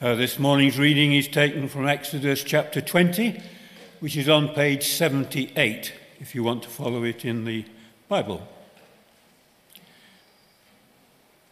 Uh, this morning's reading is taken from Exodus chapter 20, which is on page 78, if you want to follow it in the Bible.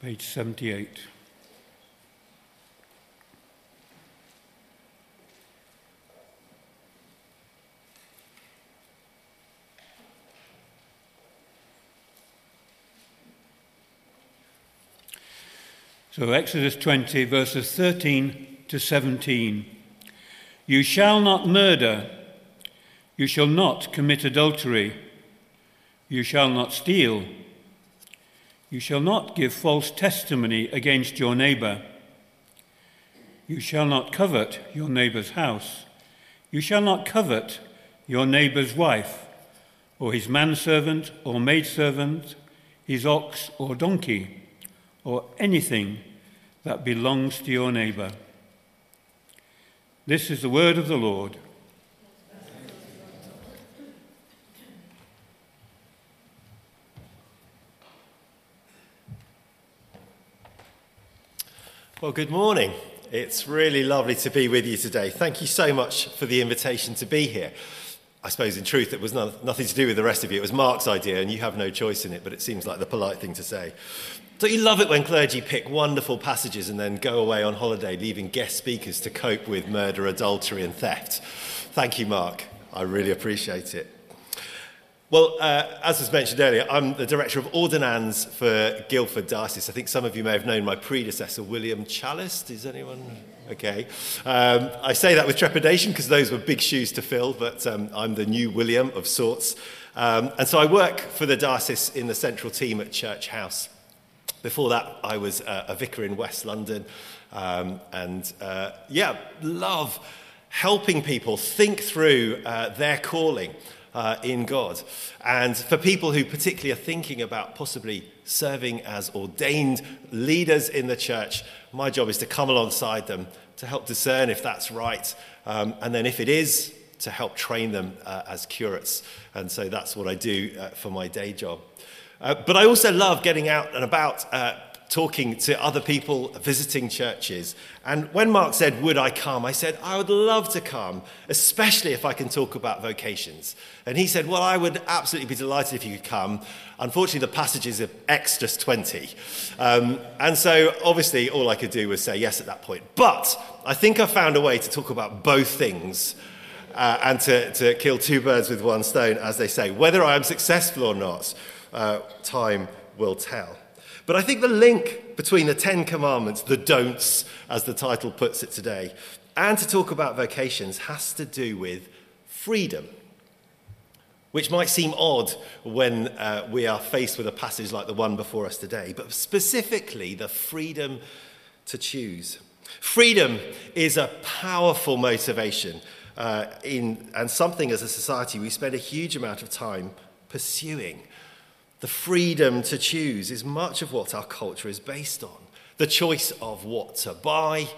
Page 78. So, Exodus 20, verses 13 to 17. You shall not murder. You shall not commit adultery. You shall not steal. You shall not give false testimony against your neighbor. You shall not covet your neighbor's house. You shall not covet your neighbor's wife, or his manservant or maidservant, his ox or donkey or anything that belongs to your neighbor. This is the word of the Lord. Well, good morning. It's really lovely to be with you today. Thank you so much for the invitation to be here. I suppose, in truth, it was no, nothing to do with the rest of you. It was Mark's idea, and you have no choice in it, but it seems like the polite thing to say. Don't you love it when clergy pick wonderful passages and then go away on holiday, leaving guest speakers to cope with murder, adultery, and theft? Thank you, Mark. I really appreciate it. Well, uh, as was mentioned earlier, I'm the director of ordinands for Guildford Diocese. I think some of you may have known my predecessor, William Chalice. Does anyone? Okay. Um, I say that with trepidation because those were big shoes to fill, but um, I'm the new William of sorts. Um, and so I work for the diocese in the central team at Church House. Before that, I was uh, a vicar in West London. Um, and uh, yeah, love helping people think through uh, their calling uh, in God. And for people who particularly are thinking about possibly serving as ordained leaders in the church, my job is to come alongside them to help discern if that's right. Um, and then if it is, to help train them uh, as curates. And so that's what I do uh, for my day job. Uh, but I also love getting out and about, uh, talking to other people, visiting churches. And when Mark said, Would I come? I said, I would love to come, especially if I can talk about vocations. And he said, Well, I would absolutely be delighted if you could come. Unfortunately, the passages are Exodus 20. Um, and so obviously, all I could do was say yes at that point. But I think I found a way to talk about both things. Uh, and to, to kill two birds with one stone, as they say, whether I am successful or not uh, time will tell. But I think the link between the Ten Commandments, the don'ts, as the title puts it today, and to talk about vocations has to do with freedom, which might seem odd when uh, we are faced with a passage like the one before us today, but specifically the freedom to choose. Freedom is a powerful motivation uh, in, and something as a society we spend a huge amount of time pursuing. The freedom to choose is much of what our culture is based on. The choice of what to buy,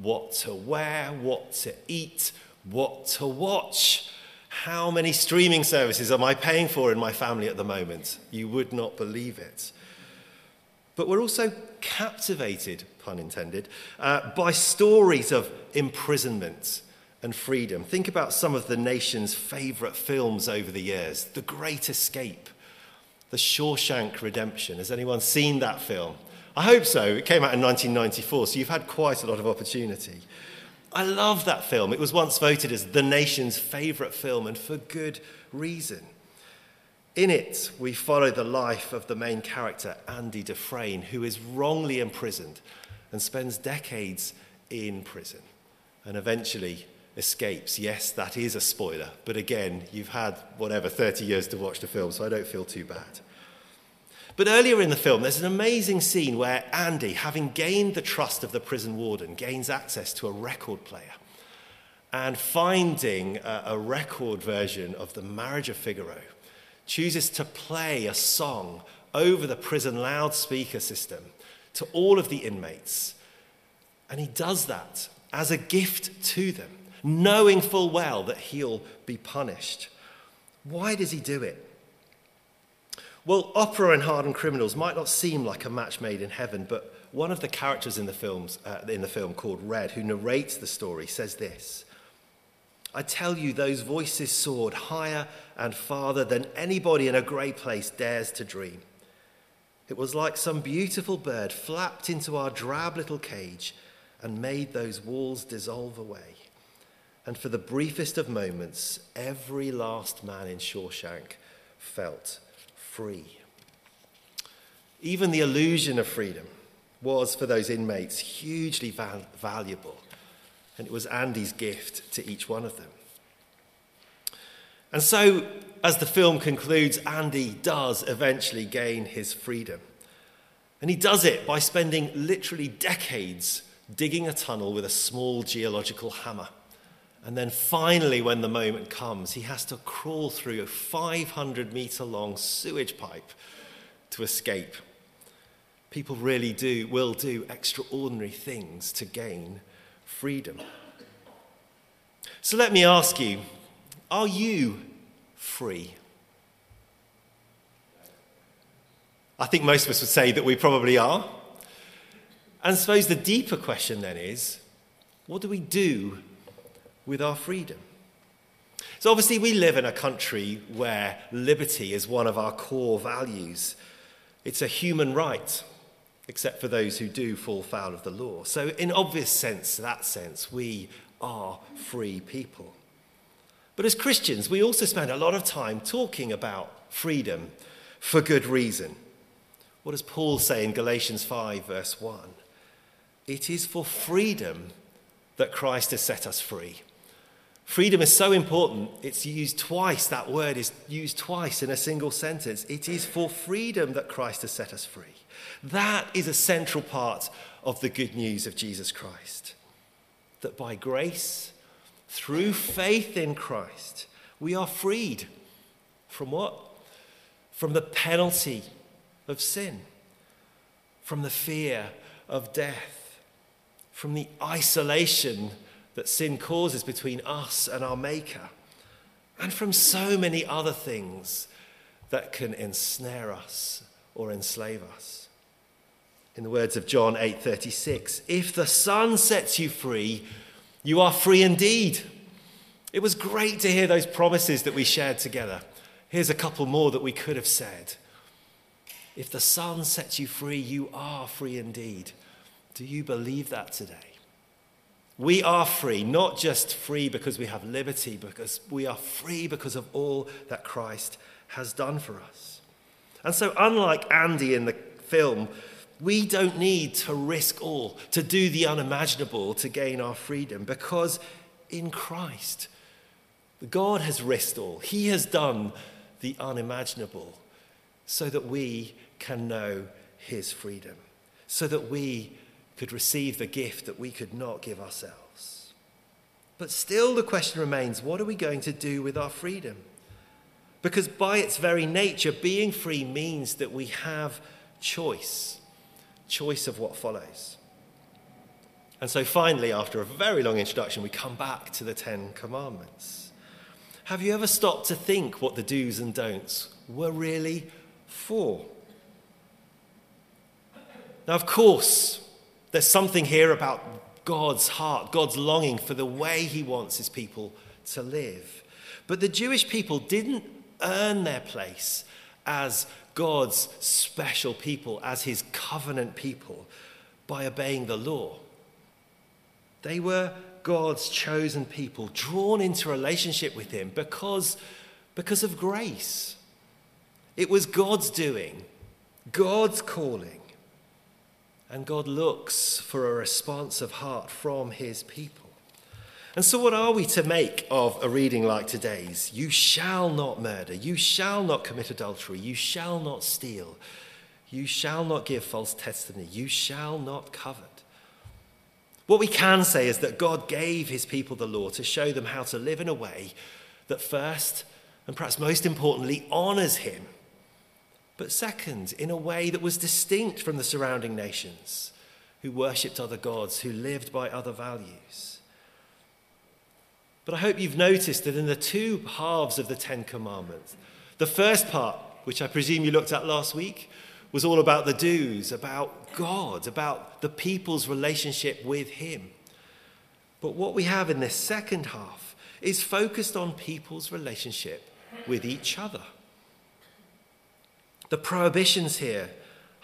what to wear, what to eat, what to watch. How many streaming services am I paying for in my family at the moment? You would not believe it. But we're also captivated, pun intended, uh, by stories of imprisonment and freedom. Think about some of the nation's favourite films over the years The Great Escape, the Shawshank Redemption. Has anyone seen that film? I hope so. It came out in 1994, so you've had quite a lot of opportunity. I love that film. It was once voted as the nation's favourite film, and for good reason. In it, we follow the life of the main character, Andy Dufresne, who is wrongly imprisoned and spends decades in prison and eventually escapes. Yes, that is a spoiler, but again, you've had whatever 30 years to watch the film, so I don't feel too bad. But earlier in the film, there's an amazing scene where Andy, having gained the trust of the prison warden, gains access to a record player. And finding a, record version of The Marriage of Figaro, chooses to play a song over the prison loudspeaker system to all of the inmates. And he does that as a gift to them knowing full well that he'll be punished. Why does he do it? Well, opera and hardened criminals might not seem like a match made in heaven, but one of the characters in the, films, uh, in the film called Red, who narrates the story, says this I tell you, those voices soared higher and farther than anybody in a grey place dares to dream. It was like some beautiful bird flapped into our drab little cage and made those walls dissolve away. And for the briefest of moments, every last man in Shawshank felt free. Even the illusion of freedom was for those inmates hugely val- valuable, and it was Andy's gift to each one of them. And so, as the film concludes, Andy does eventually gain his freedom. And he does it by spending literally decades digging a tunnel with a small geological hammer. And then finally, when the moment comes, he has to crawl through a 500 meter long sewage pipe to escape. People really do, will do extraordinary things to gain freedom. So let me ask you are you free? I think most of us would say that we probably are. And suppose the deeper question then is what do we do with our freedom? So, obviously, we live in a country where liberty is one of our core values. It's a human right, except for those who do fall foul of the law. So, in obvious sense, that sense, we are free people. But as Christians, we also spend a lot of time talking about freedom for good reason. What does Paul say in Galatians 5, verse 1? It is for freedom that Christ has set us free. Freedom is so important, it's used twice. That word is used twice in a single sentence. It is for freedom that Christ has set us free. That is a central part of the good news of Jesus Christ. That by grace, through faith in Christ, we are freed from what? From the penalty of sin, from the fear of death, from the isolation that sin causes between us and our Maker, and from so many other things that can ensnare us or enslave us. In the words of John 8:36, if the Son sets you free, you are free indeed. It was great to hear those promises that we shared together. Here's a couple more that we could have said. If the Son sets you free, you are free indeed. Do you believe that today? We are free, not just free because we have liberty, because we are free because of all that Christ has done for us. And so, unlike Andy in the film, we don't need to risk all, to do the unimaginable to gain our freedom, because in Christ, God has risked all. He has done the unimaginable so that we can know his freedom, so that we could receive the gift that we could not give ourselves. But still, the question remains what are we going to do with our freedom? Because by its very nature, being free means that we have choice, choice of what follows. And so finally, after a very long introduction, we come back to the Ten Commandments. Have you ever stopped to think what the do's and don'ts were really for? Now, of course, there's something here about God's heart, God's longing for the way he wants his people to live. But the Jewish people didn't earn their place as God's special people, as his covenant people, by obeying the law. They were God's chosen people, drawn into relationship with him because, because of grace. It was God's doing, God's calling. And God looks for a responsive heart from his people. And so, what are we to make of a reading like today's? You shall not murder. You shall not commit adultery. You shall not steal. You shall not give false testimony. You shall not covet. What we can say is that God gave his people the law to show them how to live in a way that first, and perhaps most importantly, honors him but second, in a way that was distinct from the surrounding nations who worshipped other gods, who lived by other values. But I hope you've noticed that in the two halves of the Ten Commandments, the first part, which I presume you looked at last week, was all about the do's, about God, about the people's relationship with Him. But what we have in this second half is focused on people's relationship with each other. The prohibitions here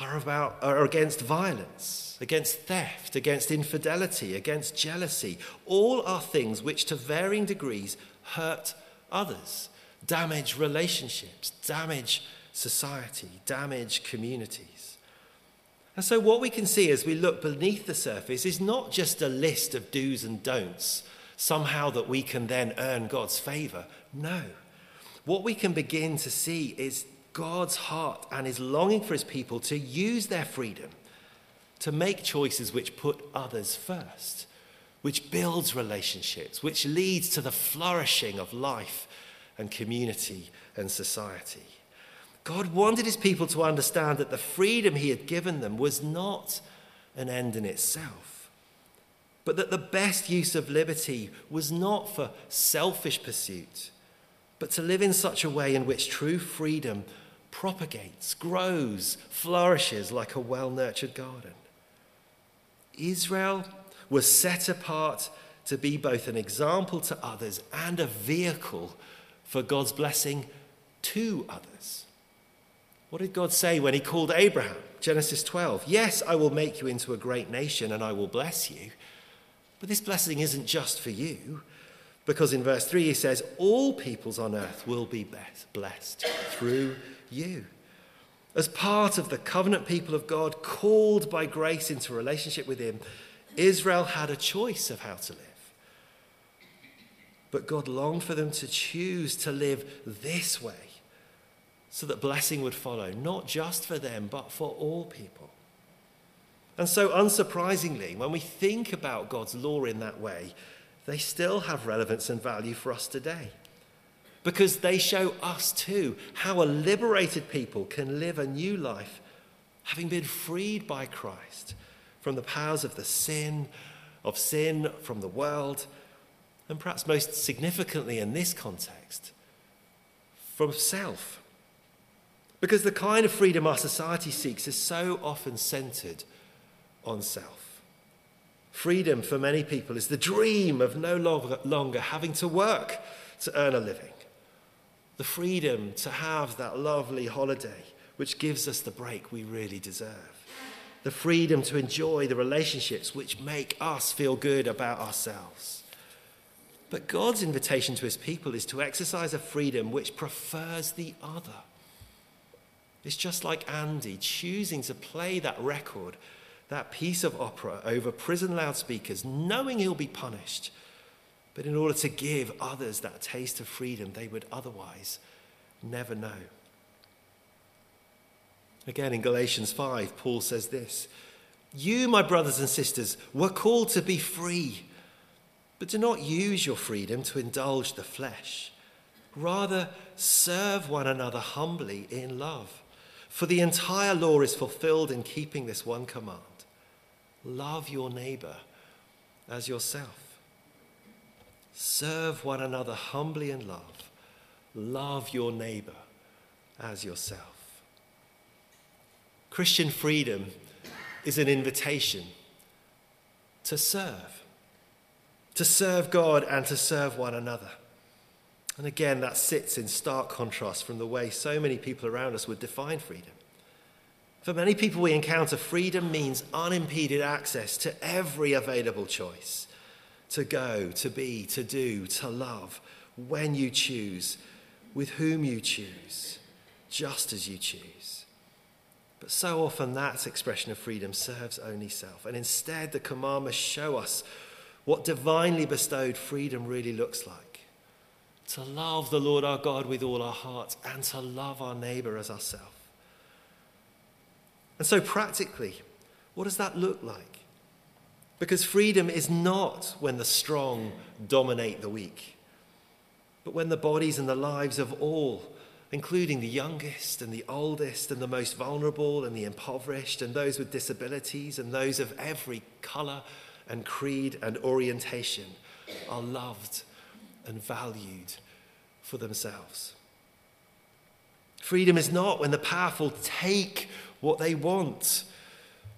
are, about, are against violence, against theft, against infidelity, against jealousy. All are things which, to varying degrees, hurt others, damage relationships, damage society, damage communities. And so, what we can see as we look beneath the surface is not just a list of do's and don'ts, somehow that we can then earn God's favor. No. What we can begin to see is God's heart and his longing for his people to use their freedom to make choices which put others first, which builds relationships, which leads to the flourishing of life and community and society. God wanted his people to understand that the freedom he had given them was not an end in itself, but that the best use of liberty was not for selfish pursuit, but to live in such a way in which true freedom propagates, grows, flourishes like a well nurtured garden. Israel was set apart to be both an example to others and a vehicle for God's blessing to others. What did God say when he called Abraham? Genesis 12. Yes, I will make you into a great nation and I will bless you. But this blessing isn't just for you, because in verse 3 he says, All peoples on earth will be blessed through you. As part of the covenant people of God, called by grace into relationship with him, Israel had a choice of how to live. But God longed for them to choose to live this way so that blessing would follow, not just for them, but for all people. And so, unsurprisingly, when we think about God's law in that way, they still have relevance and value for us today. Because they show us too how a liberated people can live a new life, having been freed by Christ from the powers of the sin, of sin from the world, and perhaps most significantly in this context, from self. Because the kind of freedom our society seeks is so often centered on self. Freedom for many people is the dream of no longer, having to work to earn a living. The freedom to have that lovely holiday which gives us the break we really deserve. The freedom to enjoy the relationships which make us feel good about ourselves. But God's invitation to his people is to exercise a freedom which prefers the other it's just like Andy choosing to play that record, that piece of opera over prison loudspeakers, knowing he'll be punished, but in order to give others that taste of freedom they would otherwise never know. Again, in Galatians 5, Paul says this You, my brothers and sisters, were called to be free, but do not use your freedom to indulge the flesh. Rather, serve one another humbly in love. For the entire law is fulfilled in keeping this one command love your neighbor as yourself. Serve one another humbly in love. Love your neighbor as yourself. Christian freedom is an invitation to serve, to serve God and to serve one another. And again, that sits in stark contrast from the way so many people around us would define freedom. For many people we encounter, freedom means unimpeded access to every available choice to go, to be, to do, to love, when you choose, with whom you choose, just as you choose. But so often that expression of freedom serves only self. And instead, the commandments show us what divinely bestowed freedom really looks like to love the Lord our God with all our hearts and to love our neighbor as ourselves. And so, practically, what does that look like? Because freedom is not when the strong dominate the weak, but when the bodies and the lives of all, including the youngest and the oldest and the most vulnerable and the impoverished and those with disabilities and those of every color and creed and orientation, are loved and valued for themselves. Freedom is not when the powerful take what they want,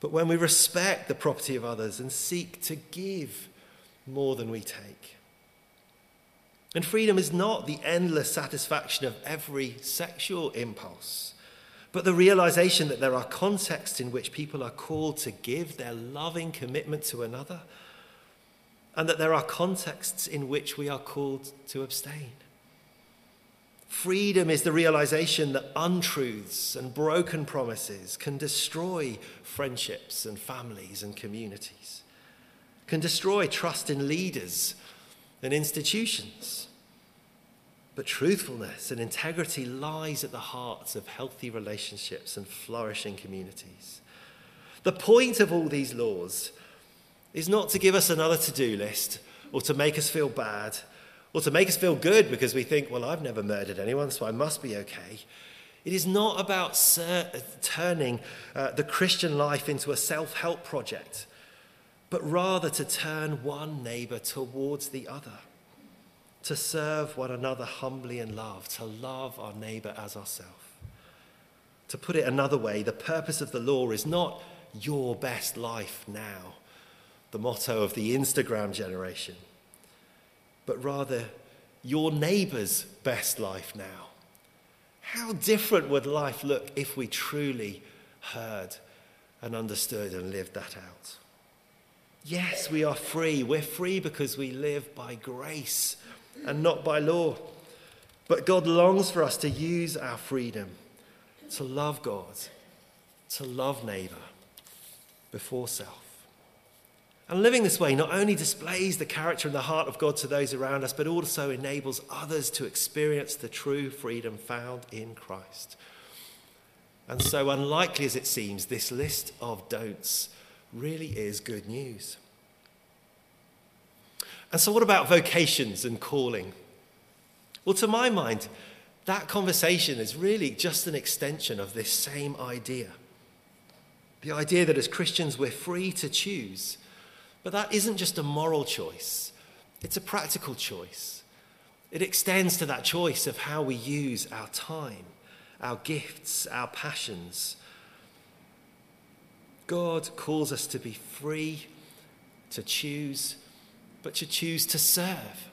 but when we respect the property of others and seek to give more than we take. And freedom is not the endless satisfaction of every sexual impulse, but the realization that there are contexts in which people are called to give their loving commitment to another, and that there are contexts in which we are called to abstain. Freedom is the realization that untruths and broken promises can destroy friendships and families and communities, can destroy trust in leaders and institutions. But truthfulness and integrity lies at the hearts of healthy relationships and flourishing communities. The point of all these laws is not to give us another to do list or to make us feel bad or to make us feel good because we think, well, I've never murdered anyone, so I must be okay. It is not about ser- turning uh, the Christian life into a self help project, but rather to turn one neighbor towards the other, to serve one another humbly in love, to love our neighbor as ourselves. To put it another way, the purpose of the law is not your best life now, the motto of the Instagram generation but rather your neighbour's best life now. How different would life look if we truly heard and understood and lived that out? Yes, we are free. We're free because we live by grace and not by law. But God longs for us to use our freedom to love God, to love neighbour before self. And living this way not only displays the character and the heart of God to those around us, but also enables others to experience the true freedom found in Christ. And so, unlikely as it seems, this list of don'ts really is good news. And so, what about vocations and calling? Well, to my mind, that conversation is really just an extension of this same idea. The idea that as Christians we're free to choose but that isn't just a moral choice, it's a practical choice. It extends to that choice of how we use our time, our gifts, our passions. God calls us to be free, to choose, but to choose to serve,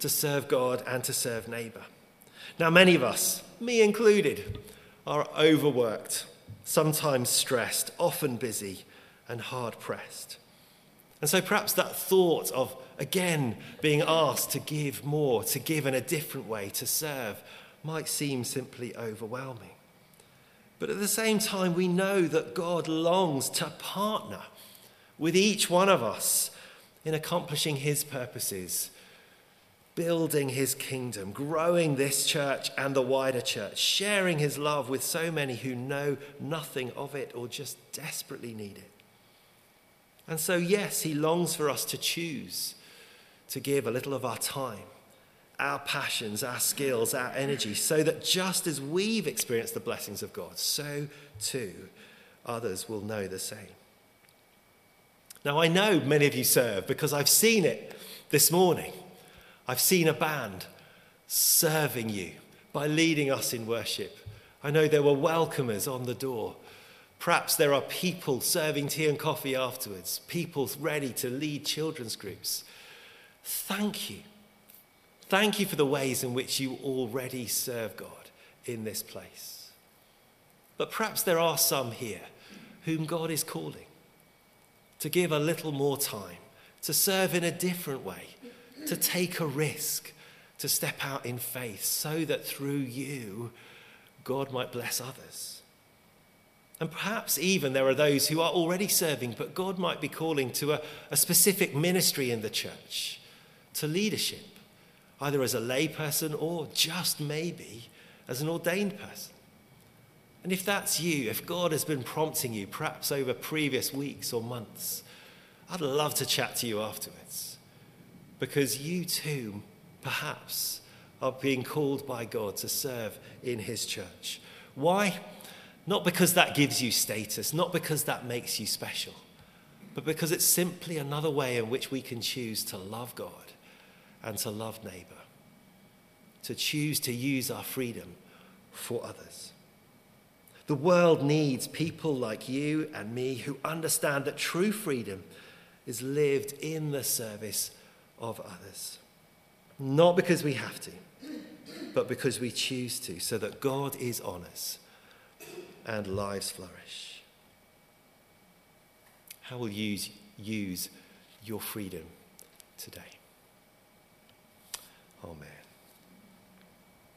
to serve God and to serve neighbour. Now, many of us, me included, are overworked, sometimes stressed, often busy, and hard pressed. And so perhaps that thought of, again, being asked to give more, to give in a different way, to serve, might seem simply overwhelming. But at the same time, we know that God longs to partner with each one of us in accomplishing his purposes, building his kingdom, growing this church and the wider church, sharing his love with so many who know nothing of it or just desperately need it. And so, yes, he longs for us to choose to give a little of our time, our passions, our skills, our energy, so that just as we've experienced the blessings of God, so too others will know the same. Now, I know many of you serve because I've seen it this morning. I've seen a band serving you by leading us in worship. I know there were welcomers on the door Perhaps there are people serving tea and coffee afterwards, people ready to lead children's groups. Thank you. Thank you for the ways in which you already serve God in this place. But perhaps there are some here whom God is calling to give a little more time, to serve in a different way, to take a risk, to step out in faith, so that through you, God might bless others. And perhaps even there are those who are already serving, but God might be calling to a, a specific ministry in the church, to leadership, either as a layperson or just maybe as an ordained person. And if that's you, if God has been prompting you, perhaps over previous weeks or months, I'd love to chat to you afterwards. Because you too, perhaps, are being called by God to serve in His church. Why? Not because that gives you status, not because that makes you special, but because it's simply another way in which we can choose to love God and to love neighbor. To choose to use our freedom for others. The world needs people like you and me who understand that true freedom is lived in the service of others. Not because we have to, but because we choose to, so that God is on us and lives flourish. How will you use, your freedom today? Amen.